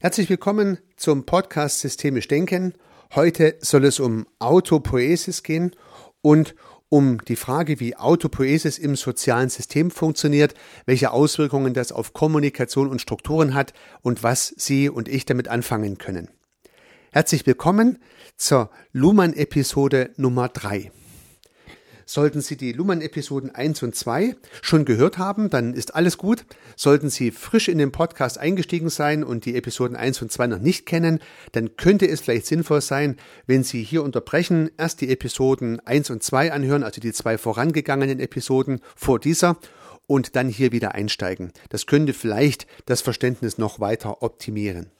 Herzlich willkommen zum Podcast Systemisch Denken. Heute soll es um Autopoesis gehen und um die Frage, wie Autopoesis im sozialen System funktioniert, welche Auswirkungen das auf Kommunikation und Strukturen hat und was Sie und ich damit anfangen können. Herzlich willkommen zur Luhmann-Episode Nummer drei. Sollten Sie die Luhmann-Episoden 1 und 2 schon gehört haben, dann ist alles gut. Sollten Sie frisch in den Podcast eingestiegen sein und die Episoden 1 und 2 noch nicht kennen, dann könnte es vielleicht sinnvoll sein, wenn Sie hier unterbrechen, erst die Episoden 1 und 2 anhören, also die zwei vorangegangenen Episoden vor dieser und dann hier wieder einsteigen. Das könnte vielleicht das Verständnis noch weiter optimieren.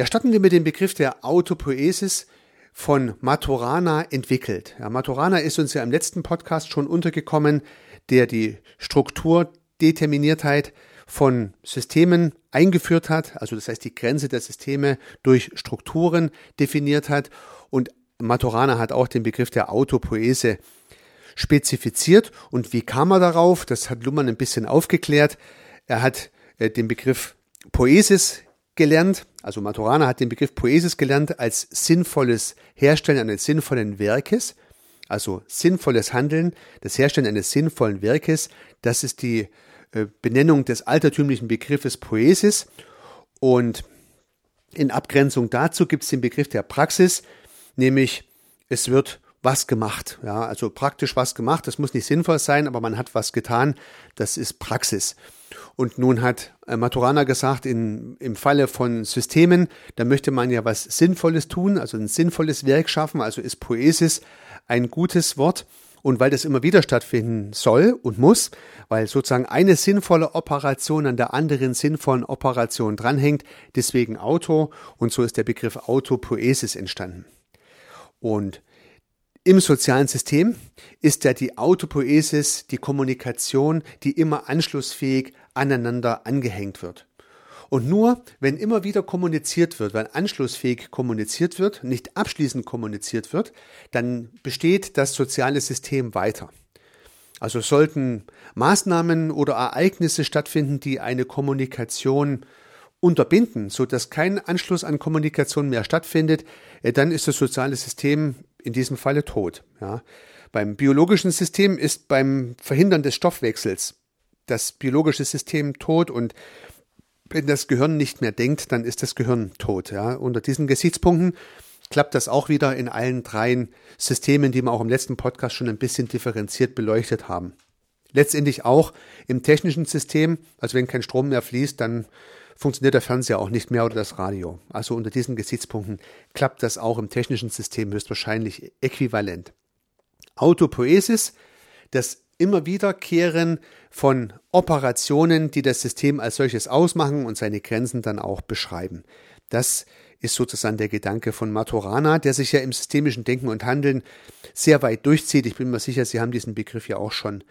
Ja, starten wir mit dem Begriff der Autopoesis von Maturana entwickelt. Ja, Maturana ist uns ja im letzten Podcast schon untergekommen, der die Strukturdeterminiertheit von Systemen eingeführt hat, also das heißt die Grenze der Systeme durch Strukturen definiert hat und Maturana hat auch den Begriff der Autopoese spezifiziert und wie kam er darauf? Das hat Luhmann ein bisschen aufgeklärt. Er hat äh, den Begriff Poesis gelernt, also Maturana hat den Begriff Poesis gelernt als sinnvolles Herstellen eines sinnvollen Werkes, also sinnvolles Handeln, das Herstellen eines sinnvollen Werkes, das ist die äh, Benennung des altertümlichen Begriffes Poesis und in Abgrenzung dazu gibt es den Begriff der Praxis, nämlich es wird was gemacht. Ja, also praktisch was gemacht. Das muss nicht sinnvoll sein, aber man hat was getan. Das ist Praxis. Und nun hat äh, Maturana gesagt, in, im Falle von Systemen, da möchte man ja was Sinnvolles tun, also ein sinnvolles Werk schaffen, also ist Poesis ein gutes Wort. Und weil das immer wieder stattfinden soll und muss, weil sozusagen eine sinnvolle Operation an der anderen sinnvollen Operation dranhängt, deswegen Auto und so ist der Begriff Autopoesis entstanden. Und im sozialen System ist ja die Autopoesis die Kommunikation, die immer anschlussfähig aneinander angehängt wird. Und nur wenn immer wieder kommuniziert wird, wenn anschlussfähig kommuniziert wird, nicht abschließend kommuniziert wird, dann besteht das soziale System weiter. Also sollten Maßnahmen oder Ereignisse stattfinden, die eine Kommunikation unterbinden, so dass kein Anschluss an Kommunikation mehr stattfindet, äh, dann ist das soziale System in diesem Falle tot. Ja. Beim biologischen System ist beim Verhindern des Stoffwechsels das biologische System tot und wenn das Gehirn nicht mehr denkt, dann ist das Gehirn tot. Ja. Unter diesen Gesichtspunkten klappt das auch wieder in allen dreien Systemen, die wir auch im letzten Podcast schon ein bisschen differenziert beleuchtet haben. Letztendlich auch im technischen System, also wenn kein Strom mehr fließt, dann funktioniert der Fernseher auch nicht mehr oder das Radio. Also unter diesen Gesichtspunkten klappt das auch im technischen System höchstwahrscheinlich äquivalent. Autopoesis, das immer wiederkehren von Operationen, die das System als solches ausmachen und seine Grenzen dann auch beschreiben. Das ist sozusagen der Gedanke von Maturana, der sich ja im systemischen Denken und Handeln sehr weit durchzieht. Ich bin mir sicher, Sie haben diesen Begriff ja auch schon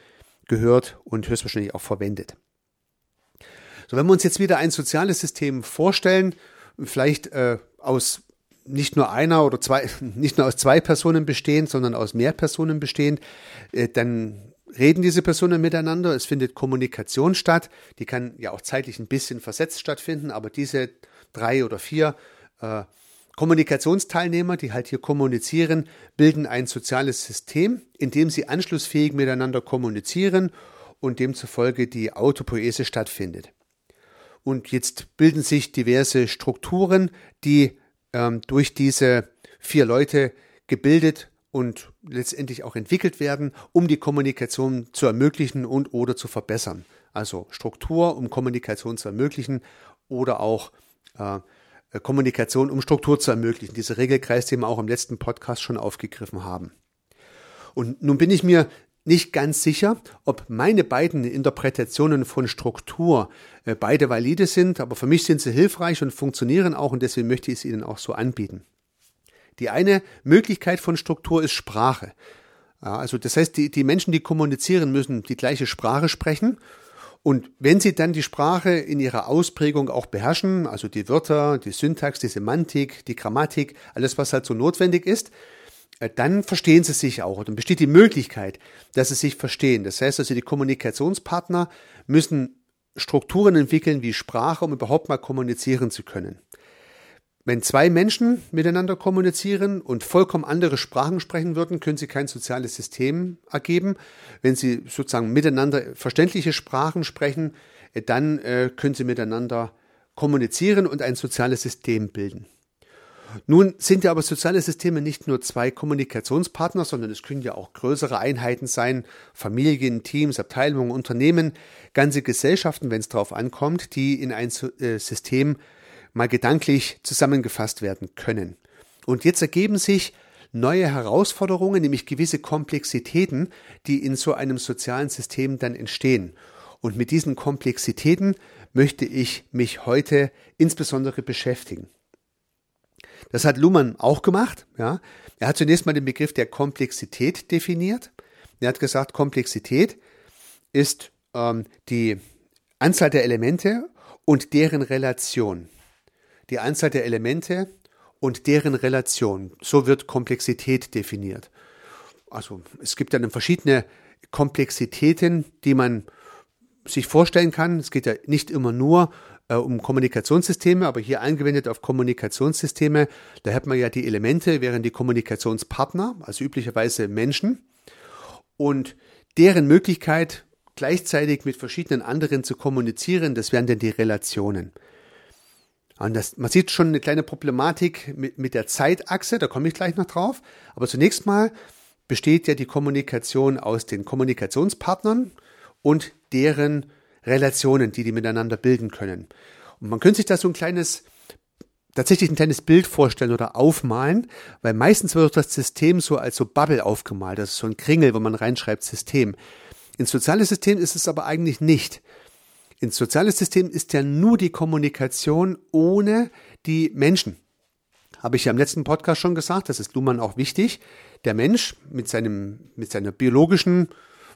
gehört und höchstwahrscheinlich auch verwendet. So, wenn wir uns jetzt wieder ein soziales System vorstellen, vielleicht äh, aus nicht nur einer oder zwei, nicht nur aus zwei Personen bestehend, sondern aus mehr Personen bestehend, äh, dann reden diese Personen miteinander. Es findet Kommunikation statt. Die kann ja auch zeitlich ein bisschen versetzt stattfinden, aber diese drei oder vier äh, Kommunikationsteilnehmer, die halt hier kommunizieren, bilden ein soziales System, in dem sie anschlussfähig miteinander kommunizieren und demzufolge die Autopoese stattfindet. Und jetzt bilden sich diverse Strukturen, die ähm, durch diese vier Leute gebildet und letztendlich auch entwickelt werden, um die Kommunikation zu ermöglichen und oder zu verbessern. Also Struktur, um Kommunikation zu ermöglichen oder auch äh, Kommunikation, um Struktur zu ermöglichen. Dieser Regelkreis, den wir auch im letzten Podcast schon aufgegriffen haben. Und nun bin ich mir nicht ganz sicher, ob meine beiden Interpretationen von Struktur äh, beide valide sind, aber für mich sind sie hilfreich und funktionieren auch und deswegen möchte ich es Ihnen auch so anbieten. Die eine Möglichkeit von Struktur ist Sprache. Also das heißt, die, die Menschen, die kommunizieren, müssen die gleiche Sprache sprechen Und wenn Sie dann die Sprache in ihrer Ausprägung auch beherrschen, also die Wörter, die Syntax, die Semantik, die Grammatik, alles, was halt so notwendig ist, dann verstehen Sie sich auch. Und dann besteht die Möglichkeit, dass Sie sich verstehen. Das heißt also, die Kommunikationspartner müssen Strukturen entwickeln wie Sprache, um überhaupt mal kommunizieren zu können. Wenn zwei Menschen miteinander kommunizieren und vollkommen andere Sprachen sprechen würden, können sie kein soziales System ergeben. Wenn sie sozusagen miteinander verständliche Sprachen sprechen, äh, dann äh, können sie miteinander kommunizieren und ein soziales System bilden. Nun sind ja aber soziale Systeme nicht nur zwei Kommunikationspartner, sondern es können ja auch größere Einheiten sein, Familien, Teams, Abteilungen, Unternehmen, ganze Gesellschaften, wenn es darauf ankommt, die in ein äh, System mal gedanklich zusammengefasst werden können. Und jetzt ergeben sich neue Herausforderungen, nämlich gewisse Komplexitäten, die in so einem sozialen System dann entstehen. Und mit diesen Komplexitäten möchte ich mich heute insbesondere beschäftigen. Das hat Luhmann auch gemacht. Ja. Er hat zunächst mal den Begriff der Komplexität definiert. Er hat gesagt, Komplexität ist ähm, die Anzahl der Elemente und deren Relation die Anzahl der Elemente und deren Relation. So wird Komplexität definiert. Also es gibt dann verschiedene Komplexitäten, die man sich vorstellen kann. Es geht ja nicht immer nur äh, um Kommunikationssysteme, aber hier angewendet auf Kommunikationssysteme, da hat man ja die Elemente, während die Kommunikationspartner, also üblicherweise Menschen, und deren Möglichkeit gleichzeitig mit verschiedenen anderen zu kommunizieren, das wären dann die Relationen. Und das, man sieht schon eine kleine Problematik mit, mit der Zeitachse, da komme ich gleich noch drauf. Aber zunächst mal besteht ja die Kommunikation aus den Kommunikationspartnern und deren Relationen, die die miteinander bilden können. Und man könnte sich da so ein kleines, tatsächlich ein kleines Bild vorstellen oder aufmalen, weil meistens wird das System so als so Bubble aufgemalt. Das ist so ein Kringel, wo man reinschreibt System. Ins soziale System ist es aber eigentlich nicht. Ins soziale System ist ja nur die Kommunikation ohne die Menschen. Habe ich ja im letzten Podcast schon gesagt, das ist Luhmann auch wichtig. Der Mensch mit seinem, mit seiner biologischen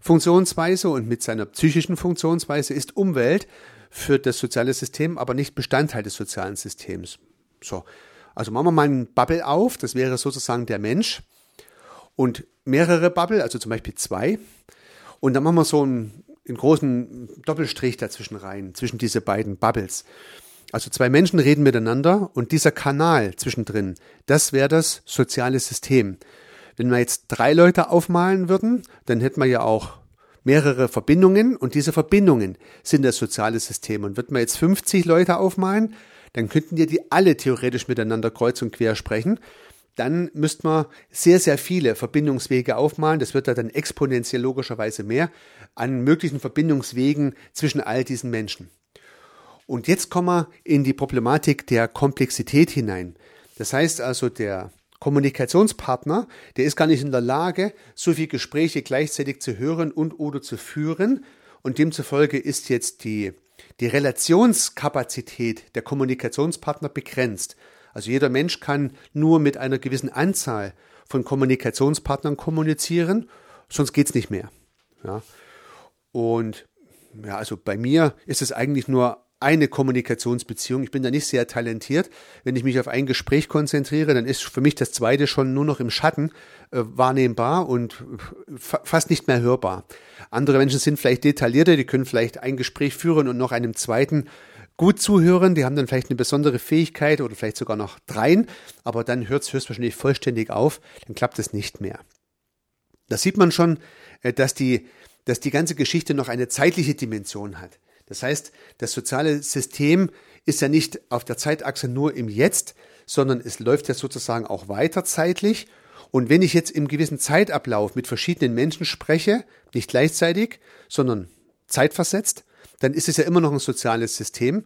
Funktionsweise und mit seiner psychischen Funktionsweise ist Umwelt für das soziale System, aber nicht Bestandteil des sozialen Systems. So. Also machen wir mal einen Bubble auf, das wäre sozusagen der Mensch und mehrere Bubble, also zum Beispiel zwei. Und dann machen wir so ein einen großen Doppelstrich dazwischen rein, zwischen diese beiden Bubbles. Also zwei Menschen reden miteinander und dieser Kanal zwischendrin, das wäre das soziale System. Wenn wir jetzt drei Leute aufmalen würden, dann hätten wir ja auch mehrere Verbindungen und diese Verbindungen sind das soziale System. Und würden wir jetzt 50 Leute aufmalen, dann könnten die, die alle theoretisch miteinander kreuz und quer sprechen dann müsste man sehr, sehr viele Verbindungswege aufmalen. Das wird da dann exponentiell logischerweise mehr an möglichen Verbindungswegen zwischen all diesen Menschen. Und jetzt kommen wir in die Problematik der Komplexität hinein. Das heißt also, der Kommunikationspartner, der ist gar nicht in der Lage, so viele Gespräche gleichzeitig zu hören und oder zu führen. Und demzufolge ist jetzt die, die Relationskapazität der Kommunikationspartner begrenzt. Also jeder Mensch kann nur mit einer gewissen Anzahl von Kommunikationspartnern kommunizieren, sonst geht's nicht mehr. Ja. Und ja, also bei mir ist es eigentlich nur eine Kommunikationsbeziehung. Ich bin da nicht sehr talentiert. Wenn ich mich auf ein Gespräch konzentriere, dann ist für mich das zweite schon nur noch im Schatten äh, wahrnehmbar und fast nicht mehr hörbar. Andere Menschen sind vielleicht detaillierter, die können vielleicht ein Gespräch führen und noch einem zweiten gut zuhören, die haben dann vielleicht eine besondere Fähigkeit oder vielleicht sogar noch dreien, aber dann hört es höchstwahrscheinlich vollständig auf, dann klappt es nicht mehr. Da sieht man schon, äh, dass die, dass die ganze Geschichte noch eine zeitliche Dimension hat. Das heißt, das soziale System ist ja nicht auf der Zeitachse nur im Jetzt, sondern es läuft ja sozusagen auch weiter zeitlich. Und wenn ich jetzt im gewissen Zeitablauf mit verschiedenen Menschen spreche, nicht gleichzeitig, sondern zeitversetzt, dann ist es ja immer noch ein soziales System.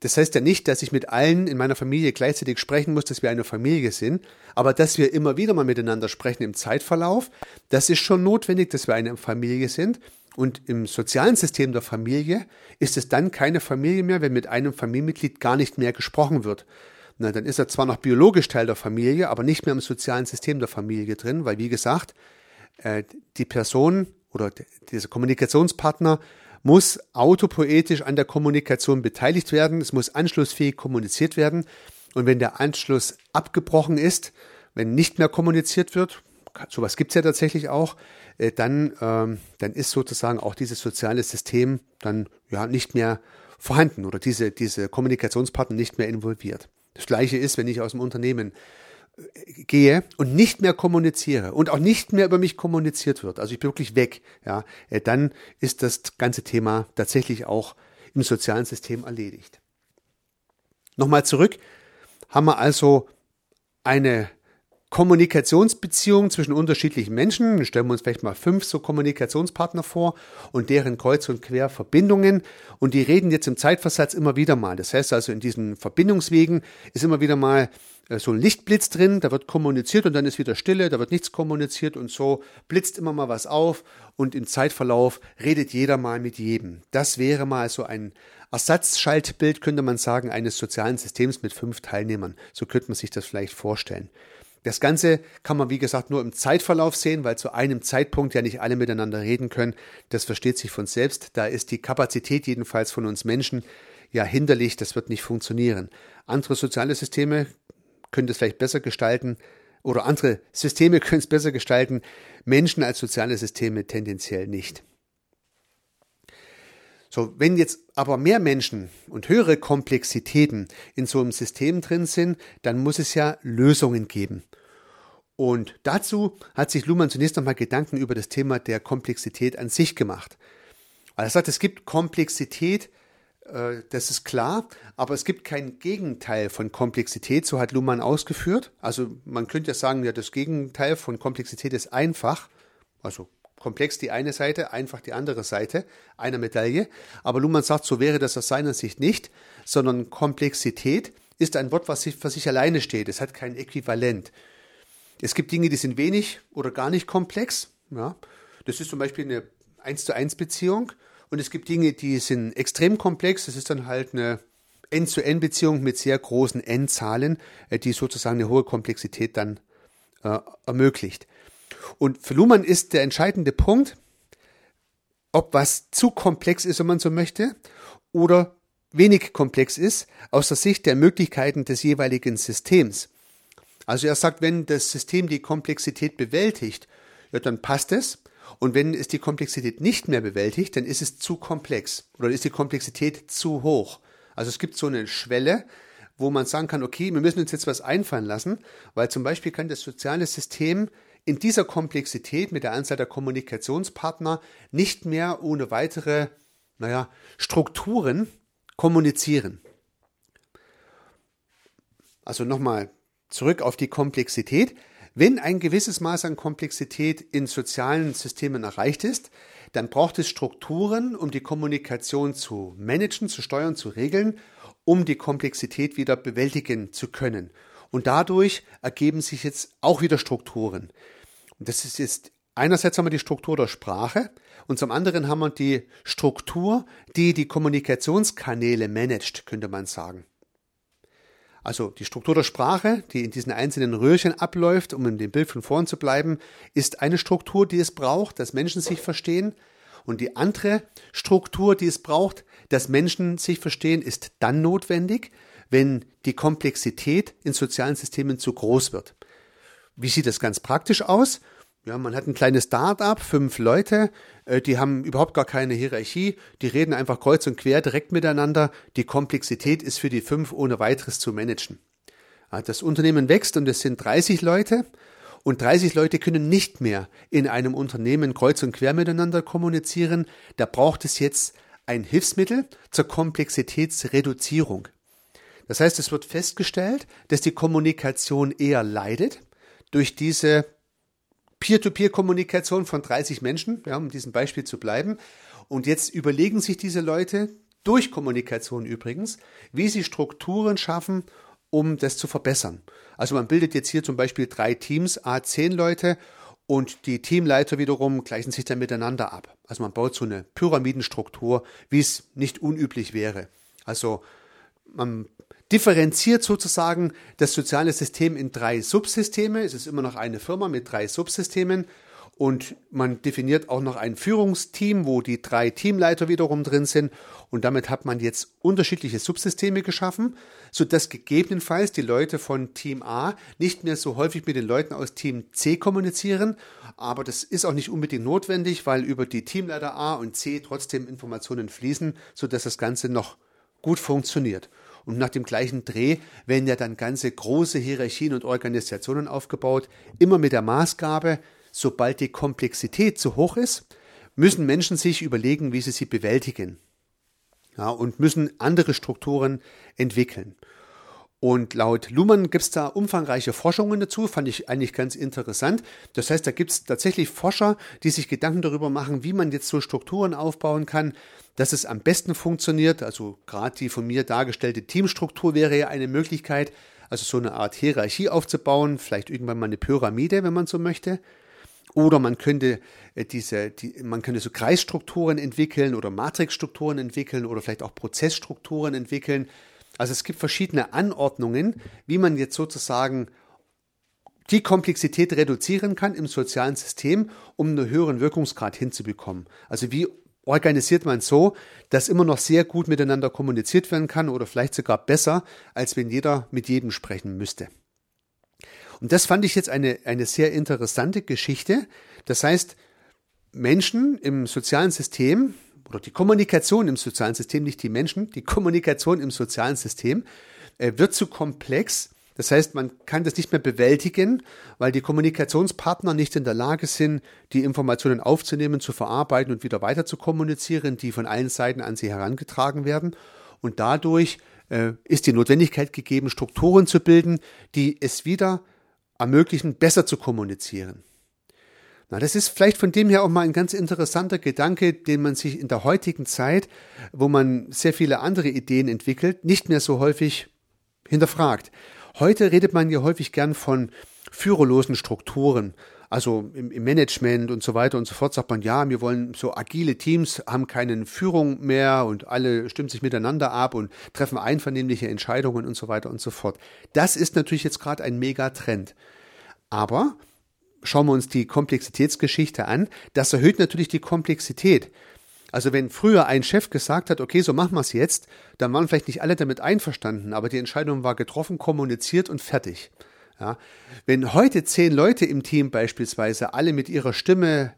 Das heißt ja nicht, dass ich mit allen in meiner Familie gleichzeitig sprechen muss, dass wir eine Familie sind, aber dass wir immer wieder mal miteinander sprechen im Zeitverlauf, das ist schon notwendig, dass wir eine Familie sind. Und im sozialen System der Familie ist es dann keine Familie mehr, wenn mit einem Familienmitglied gar nicht mehr gesprochen wird. Na, dann ist er zwar noch biologisch Teil der Familie, aber nicht mehr im sozialen System der Familie drin, weil wie gesagt, äh, die Person oder dieser Kommunikationspartner muss autopoetisch an der Kommunikation beteiligt werden. Es muss anschlussfähig kommuniziert werden. Und wenn der Anschluss abgebrochen ist, wenn nicht mehr kommuniziert wird, sowas gibt es ja tatsächlich auch, äh, dann, ähm, dann ist sozusagen auch dieses soziale System dann ja nicht mehr vorhanden oder diese, diese Kommunikationspartner nicht mehr involviert. Das gleiche ist, wenn ich aus dem Unternehmen gehe und nicht mehr kommuniziere und auch nicht mehr über mich kommuniziert wird, also ich bin wirklich weg, ja, äh, dann ist das ganze Thema tatsächlich auch im sozialen System erledigt. Nochmal zurück, haben wir also eine Kommunikationsbeziehungen zwischen unterschiedlichen Menschen. Stellen wir uns vielleicht mal fünf so Kommunikationspartner vor und deren Kreuz- und Querverbindungen. Und die reden jetzt im Zeitversatz immer wieder mal. Das heißt also, in diesen Verbindungswegen ist immer wieder mal so ein Lichtblitz drin, da wird kommuniziert und dann ist wieder Stille, da wird nichts kommuniziert und so blitzt immer mal was auf und im Zeitverlauf redet jeder mal mit jedem. Das wäre mal so ein Ersatzschaltbild, könnte man sagen, eines sozialen Systems mit fünf Teilnehmern. So könnte man sich das vielleicht vorstellen. Das Ganze kann man, wie gesagt, nur im Zeitverlauf sehen, weil zu einem Zeitpunkt ja nicht alle miteinander reden können. Das versteht sich von selbst. Da ist die Kapazität jedenfalls von uns Menschen ja hinderlich. Das wird nicht funktionieren. Andere soziale Systeme können das vielleicht besser gestalten oder andere Systeme können es besser gestalten. Menschen als soziale Systeme tendenziell nicht. So, wenn jetzt aber mehr Menschen und höhere Komplexitäten in so einem System drin sind, dann muss es ja Lösungen geben. Und dazu hat sich Luhmann zunächst einmal Gedanken über das Thema der Komplexität an sich gemacht. er sagt, es gibt Komplexität, das ist klar, aber es gibt kein Gegenteil von Komplexität, so hat Luhmann ausgeführt. Also man könnte ja sagen, ja, das Gegenteil von Komplexität ist einfach, also komplex die eine Seite, einfach die andere Seite einer Medaille. Aber Luhmann sagt, so wäre das aus seiner Sicht nicht, sondern Komplexität ist ein Wort, was für sich alleine steht. Es hat kein Äquivalent. Es gibt Dinge, die sind wenig oder gar nicht komplex. Ja. Das ist zum Beispiel eine 1 zu 1 Beziehung. Und es gibt Dinge, die sind extrem komplex. Das ist dann halt eine N-zu-N-Beziehung mit sehr großen N-Zahlen, äh, die sozusagen eine hohe Komplexität dann äh, ermöglicht. Und für Luhmann ist der entscheidende Punkt, ob was zu komplex ist, wenn man so möchte, oder wenig komplex ist, aus der Sicht der Möglichkeiten des jeweiligen Systems. Also er sagt, wenn das System die Komplexität bewältigt, ja, dann passt es. Und wenn es die Komplexität nicht mehr bewältigt, dann ist es zu komplex oder ist die Komplexität zu hoch. Also es gibt so eine Schwelle, wo man sagen kann, okay, wir müssen uns jetzt was einfallen lassen, weil zum Beispiel kann das soziale System in dieser Komplexität mit der Anzahl der Kommunikationspartner nicht mehr ohne weitere, naja, Strukturen kommunizieren. Also nochmal zurück auf die Komplexität. Wenn ein gewisses Maß an Komplexität in sozialen Systemen erreicht ist, dann braucht es Strukturen, um die Kommunikation zu managen, zu steuern, zu regeln, um die Komplexität wieder bewältigen zu können. Und dadurch ergeben sich jetzt auch wieder Strukturen. Und das ist jetzt, einerseits haben wir die Struktur der Sprache und zum anderen haben wir die Struktur, die die Kommunikationskanäle managt, könnte man sagen. Also die Struktur der Sprache, die in diesen einzelnen Röhrchen abläuft, um in dem Bild von vorn zu bleiben, ist eine Struktur, die es braucht, dass Menschen sich verstehen. Und die andere Struktur, die es braucht, dass Menschen sich verstehen, ist dann notwendig, wenn die Komplexität in sozialen Systemen zu groß wird. Wie sieht das ganz praktisch aus? Ja, man hat ein kleines Start-up, fünf Leute, äh, die haben überhaupt gar keine Hierarchie, die reden einfach kreuz und quer direkt miteinander. Die Komplexität ist für die fünf ohne weiteres zu managen. Das Unternehmen wächst und es sind 30 Leute und 30 Leute können nicht mehr in einem Unternehmen kreuz und quer miteinander kommunizieren. Da braucht es jetzt ein Hilfsmittel zur Komplexitätsreduzierung. Das heißt, es wird festgestellt, dass die Kommunikation eher leidet durch diese Peer-to-Peer-Kommunikation von 30 Menschen, ja, um diesem Beispiel zu bleiben. Und jetzt überlegen sich diese Leute, durch Kommunikation übrigens, wie sie Strukturen schaffen, um das zu verbessern. Also man bildet jetzt hier zum Beispiel drei Teams, a zehn Leute und die Teamleiter wiederum gleichen sich dann miteinander ab. Also man baut so eine Pyramidenstruktur, wie es nicht unüblich wäre. Also man differenziert sozusagen das soziale System in drei Subsysteme. Es ist immer noch eine Firma mit drei Subsystemen. und man definiert auch noch ein Führungsteam, wo die drei Teamleiter wiederum drin sind. Und damit hat man jetzt unterschiedliche Subsysteme geschaffen, sodass gegebenenfalls die Leute von Team A nicht mehr so häufig mit den Leuten aus Team C kommunizieren. Aber das ist auch nicht unbedingt notwendig, weil über die Teamleiter A und C trotzdem Informationen fließen, sodass das Ganze noch gut funktioniert. Und nach dem gleichen Dreh werden ja dann ganze große Hierarchien und Organisationen aufgebaut, immer mit der Maßgabe, sobald die Komplexität zu hoch ist, müssen Menschen sich überlegen, wie sie sie bewältigen. Ja, und müssen andere Strukturen entwickeln. Und laut Luhmann gibt es da umfangreiche Forschungen dazu, fand ich eigentlich ganz interessant. Das heißt, da gibt es tatsächlich Forscher, die sich Gedanken darüber machen, wie man jetzt so Strukturen aufbauen kann, dass es am besten funktioniert. Also gerade die von mir dargestellte Teamstruktur wäre ja eine Möglichkeit, also so eine Art Hierarchie aufzubauen, vielleicht irgendwann mal eine Pyramide, wenn man so möchte. Oder man könnte äh, diese, die, man könnte so Kreisstrukturen entwickeln oder Matrixstrukturen entwickeln oder vielleicht auch Prozessstrukturen entwickeln. Also es gibt verschiedene Anordnungen, wie man jetzt sozusagen die Komplexität reduzieren kann im sozialen System, um einen höheren Wirkungsgrad hinzubekommen. Also wie organisiert man so, dass immer noch sehr gut miteinander kommuniziert werden kann oder vielleicht sogar besser, als wenn jeder mit jedem sprechen müsste. Und das fand ich jetzt eine, eine sehr interessante Geschichte. Das heißt, Menschen im sozialen System oder die Kommunikation im sozialen System, nicht die Menschen, die Kommunikation im sozialen System äh, wird zu komplex. Das heißt, man kann das nicht mehr bewältigen, weil die Kommunikationspartner nicht in der Lage sind, die Informationen aufzunehmen, zu verarbeiten und wieder weiter zu kommunizieren, die von allen Seiten an sie herangetragen werden. Und dadurch äh, ist die Notwendigkeit gegeben, Strukturen zu bilden, die es wieder ermöglichen, besser zu kommunizieren. Na, das ist vielleicht von dem her auch mal ein ganz interessanter Gedanke, den man sich in der heutigen Zeit, wo man sehr viele andere Ideen entwickelt, nicht mehr so häufig hinterfragt. Heute redet man ja häufig gern von führerlosen Strukturen, also im, im, Management und so weiter und so fort sagt man, ja, wir wollen so agile Teams, haben keine Führung mehr und alle stimmen sich miteinander ab und treffen einvernehmliche Entscheidungen und so weiter und so fort. Das ist natürlich jetzt gerade ein Megatrend. Aber schauen wir uns die Komplexitätsgeschichte an. Das erhöht natürlich die Komplexität. Also wenn früher ein Chef gesagt hat, okay, so machen wir es jetzt, dann waren vielleicht nicht alle damit einverstanden, aber die Entscheidung war getroffen, kommuniziert und fertig. Ja, wenn heute zehn Leute im Team beispielsweise alle mit ihrer Stimme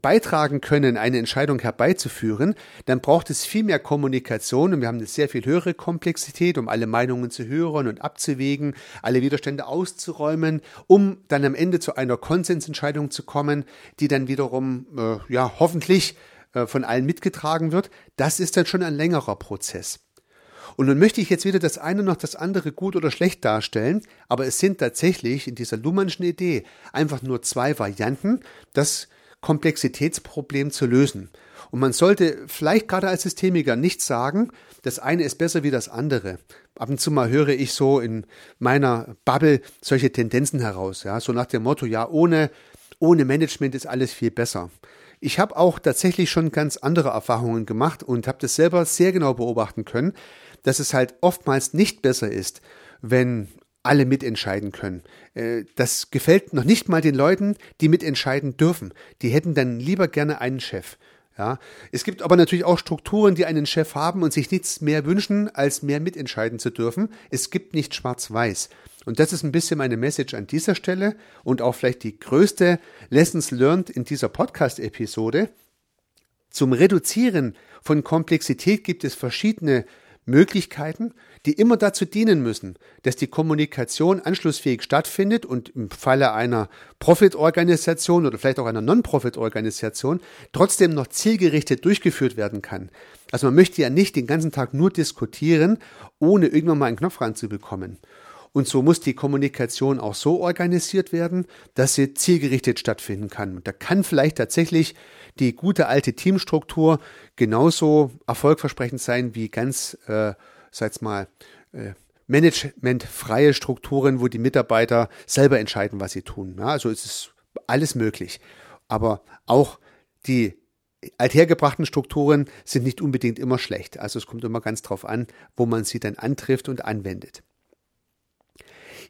beitragen können, eine Entscheidung herbeizuführen, dann braucht es viel mehr Kommunikation und wir haben eine sehr viel höhere Komplexität, um alle Meinungen zu hören und abzuwägen, alle Widerstände auszuräumen, um dann am Ende zu einer Konsensentscheidung zu kommen, die dann wiederum äh, ja hoffentlich äh, von allen mitgetragen wird. Das ist dann schon ein längerer Prozess. Und nun möchte ich jetzt weder das eine noch das andere gut oder schlecht darstellen, aber es sind tatsächlich in dieser Luhmannschen Idee einfach nur zwei Varianten, das Komplexitätsproblem zu lösen. Und man sollte vielleicht gerade als Systemiker nicht sagen, das eine ist besser wie das andere. Ab und zu mal höre ich so in meiner Bubble solche Tendenzen heraus, ja, so nach dem Motto, ja, ohne, ohne Management ist alles viel besser. Ich habe auch tatsächlich schon ganz andere Erfahrungen gemacht und habe das selber sehr genau beobachten können, dass es halt oftmals nicht besser ist, wenn alle mitentscheiden können. Äh, das gefällt noch nicht mal den Leuten, die mitentscheiden dürfen. Die hätten dann lieber gerne einen Chef. Ja, es gibt aber natürlich auch Strukturen, die einen Chef haben und sich nichts mehr wünschen, als mehr mitentscheiden zu dürfen. Es gibt nicht schwarz-weiß. Und das ist ein bisschen meine Message an dieser Stelle und auch vielleicht die größte Lessons learned in dieser Podcast-Episode. Zum Reduzieren von Komplexität gibt es verschiedene Möglichkeiten, die immer dazu dienen müssen, dass die Kommunikation anschlussfähig stattfindet und im Falle einer Profit-Organisation oder vielleicht auch einer Non-Profit-Organisation trotzdem noch zielgerichtet durchgeführt werden kann. Also man möchte ja nicht den ganzen Tag nur diskutieren, ohne irgendwann mal einen Knopf ranzubekommen. Und so muss die Kommunikation auch so organisiert werden, dass sie zielgerichtet stattfinden kann. Und da kann vielleicht tatsächlich die gute alte Teamstruktur genauso erfolgversprechend sein wie ganz, äh, sag's mal, äh, managementfreie Strukturen, wo die Mitarbeiter selber entscheiden, was sie tun. Ja, also es ist alles möglich. Aber auch die althergebrachten Strukturen sind nicht unbedingt immer schlecht. Also es kommt immer ganz drauf an, wo man sie dann antrifft und anwendet.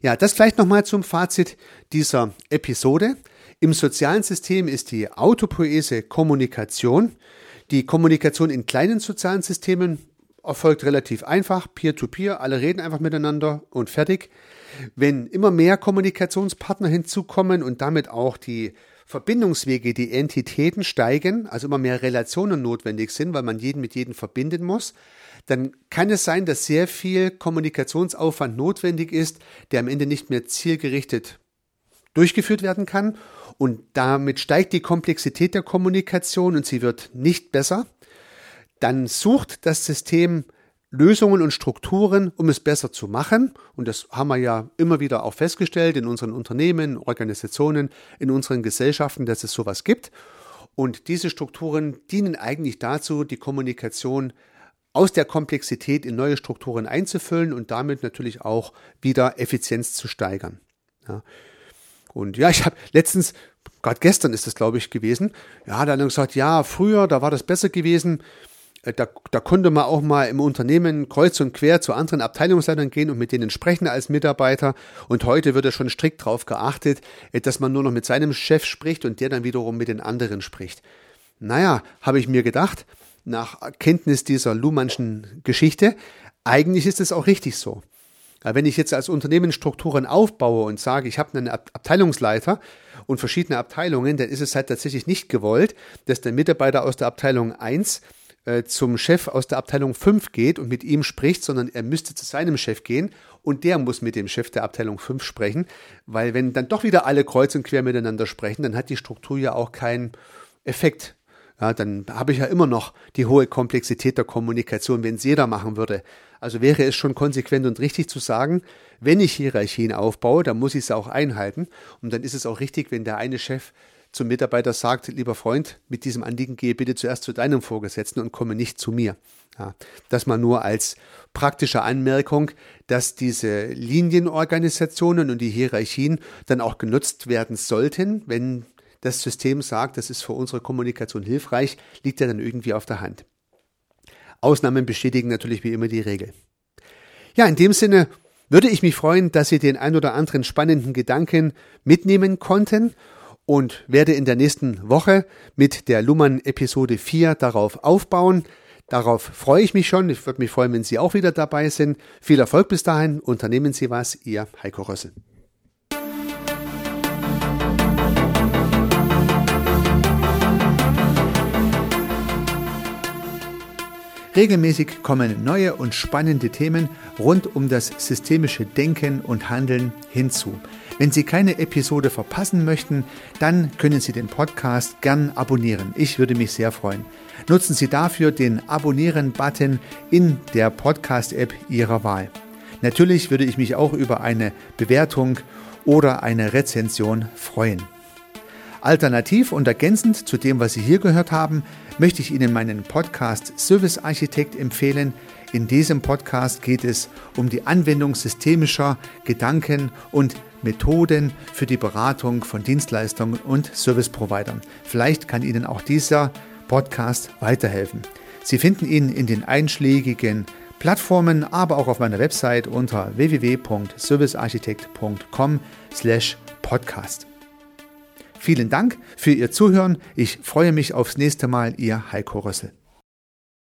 Ja, das vielleicht nochmal zum Fazit dieser Episode. Im sozialen System ist die Autopoese Kommunikation. Die Kommunikation in kleinen sozialen Systemen erfolgt relativ einfach, peer-to-peer, -peer, alle reden einfach miteinander und fertig. Wenn immer mehr Kommunikationspartner hinzukommen und damit auch die Verbindungswege, die Entitäten steigen, also immer mehr Relationen notwendig sind, weil man jeden mit jedem verbinden muss, dann kann es sein, dass sehr viel Kommunikationsaufwand notwendig ist, der am Ende nicht mehr zielgerichtet durchgeführt werden kann. Und damit steigt die Komplexität der Kommunikation und sie wird nicht besser. Dann sucht das System Lösungen und Strukturen, um es besser zu machen. Und das haben wir ja immer wieder auch festgestellt in unseren Unternehmen, Organisationen, in unseren Gesellschaften, dass es sowas gibt. Und diese Strukturen dienen eigentlich dazu, die Kommunikation aus der Komplexität in neue Strukturen einzufüllen und damit natürlich auch wieder Effizienz zu steigern. Ja. Und ja, ich habe letztens, gerade gestern ist das, glaube ich, gewesen, ja, dann gesagt, ja, früher, da war das besser gewesen. Äh, da, da konnte man auch mal im Unternehmen kreuz und quer zu anderen Abteilungsleitern gehen und mit denen sprechen als Mitarbeiter. Und heute wird ja schon strikt darauf geachtet, äh, dass man nur noch mit seinem Chef spricht und der dann wiederum mit den anderen spricht. Naja, habe ich mir gedacht, nach Kenntnis dieser Luhmannschen Geschichte, eigentlich ist es auch richtig so. Wenn ich jetzt als Unternehmen Strukturen aufbaue und sage, ich habe einen Abteilungsleiter und verschiedene Abteilungen, dann ist es halt tatsächlich nicht gewollt, dass der Mitarbeiter aus der Abteilung 1 äh, zum Chef aus der Abteilung 5 geht und mit ihm spricht, sondern er müsste zu seinem Chef gehen und der muss mit dem Chef der Abteilung 5 sprechen, weil wenn dann doch wieder alle kreuz und quer miteinander sprechen, dann hat die Struktur ja auch keinen Effekt. Ja, dann habe ich ja immer noch die hohe Komplexität der Kommunikation, wenn es jeder machen würde. Also wäre es schon konsequent und richtig zu sagen, wenn ich Hierarchien aufbaue, dann muss ich sie auch einhalten. Und dann ist es auch richtig, wenn der eine Chef zum Mitarbeiter sagt, lieber Freund, mit diesem Anliegen gehe bitte zuerst zu deinem Vorgesetzten und komme nicht zu mir. Ja, das mal nur als praktische Anmerkung, dass diese Linienorganisationen und die Hierarchien dann auch genutzt werden sollten, wenn das System sagt, das ist für unsere Kommunikation hilfreich, liegt ja dann irgendwie auf der Hand. Ausnahmen bestätigen natürlich wie immer die Regel. Ja, in dem Sinne würde ich mich freuen, dass Sie den ein oder anderen spannenden Gedanken mitnehmen konnten und werde in der nächsten Woche mit der Luhmann Episode 4 darauf aufbauen. Darauf freue ich mich schon. Ich würde mich freuen, wenn Sie auch wieder dabei sind. Viel Erfolg bis dahin. Unternehmen Sie was. Ihr Heiko Rössel. Regelmäßig kommen neue und spannende Themen rund um das systemische Denken und Handeln hinzu. Wenn Sie keine Episode verpassen möchten, dann können Sie den Podcast gern abonnieren. Ich würde mich sehr freuen. Nutzen Sie dafür den Abonnieren-Button in der Podcast-App Ihrer Wahl. Natürlich würde ich mich auch über eine Bewertung oder eine Rezension freuen. Alternativ und ergänzend zu dem, was Sie hier gehört haben, möchte ich Ihnen meinen Podcast Service Architekt empfehlen. In diesem Podcast geht es um die Anwendung systemischer Gedanken und Methoden für die Beratung von Dienstleistungen und Service-Providern. Vielleicht kann Ihnen auch dieser Podcast weiterhelfen. Sie finden ihn in den einschlägigen Plattformen, aber auch auf meiner Website unter www.servicearchitekt.com/podcast. Vielen Dank für Ihr Zuhören. Ich freue mich aufs nächste Mal, Ihr Heiko Rössel.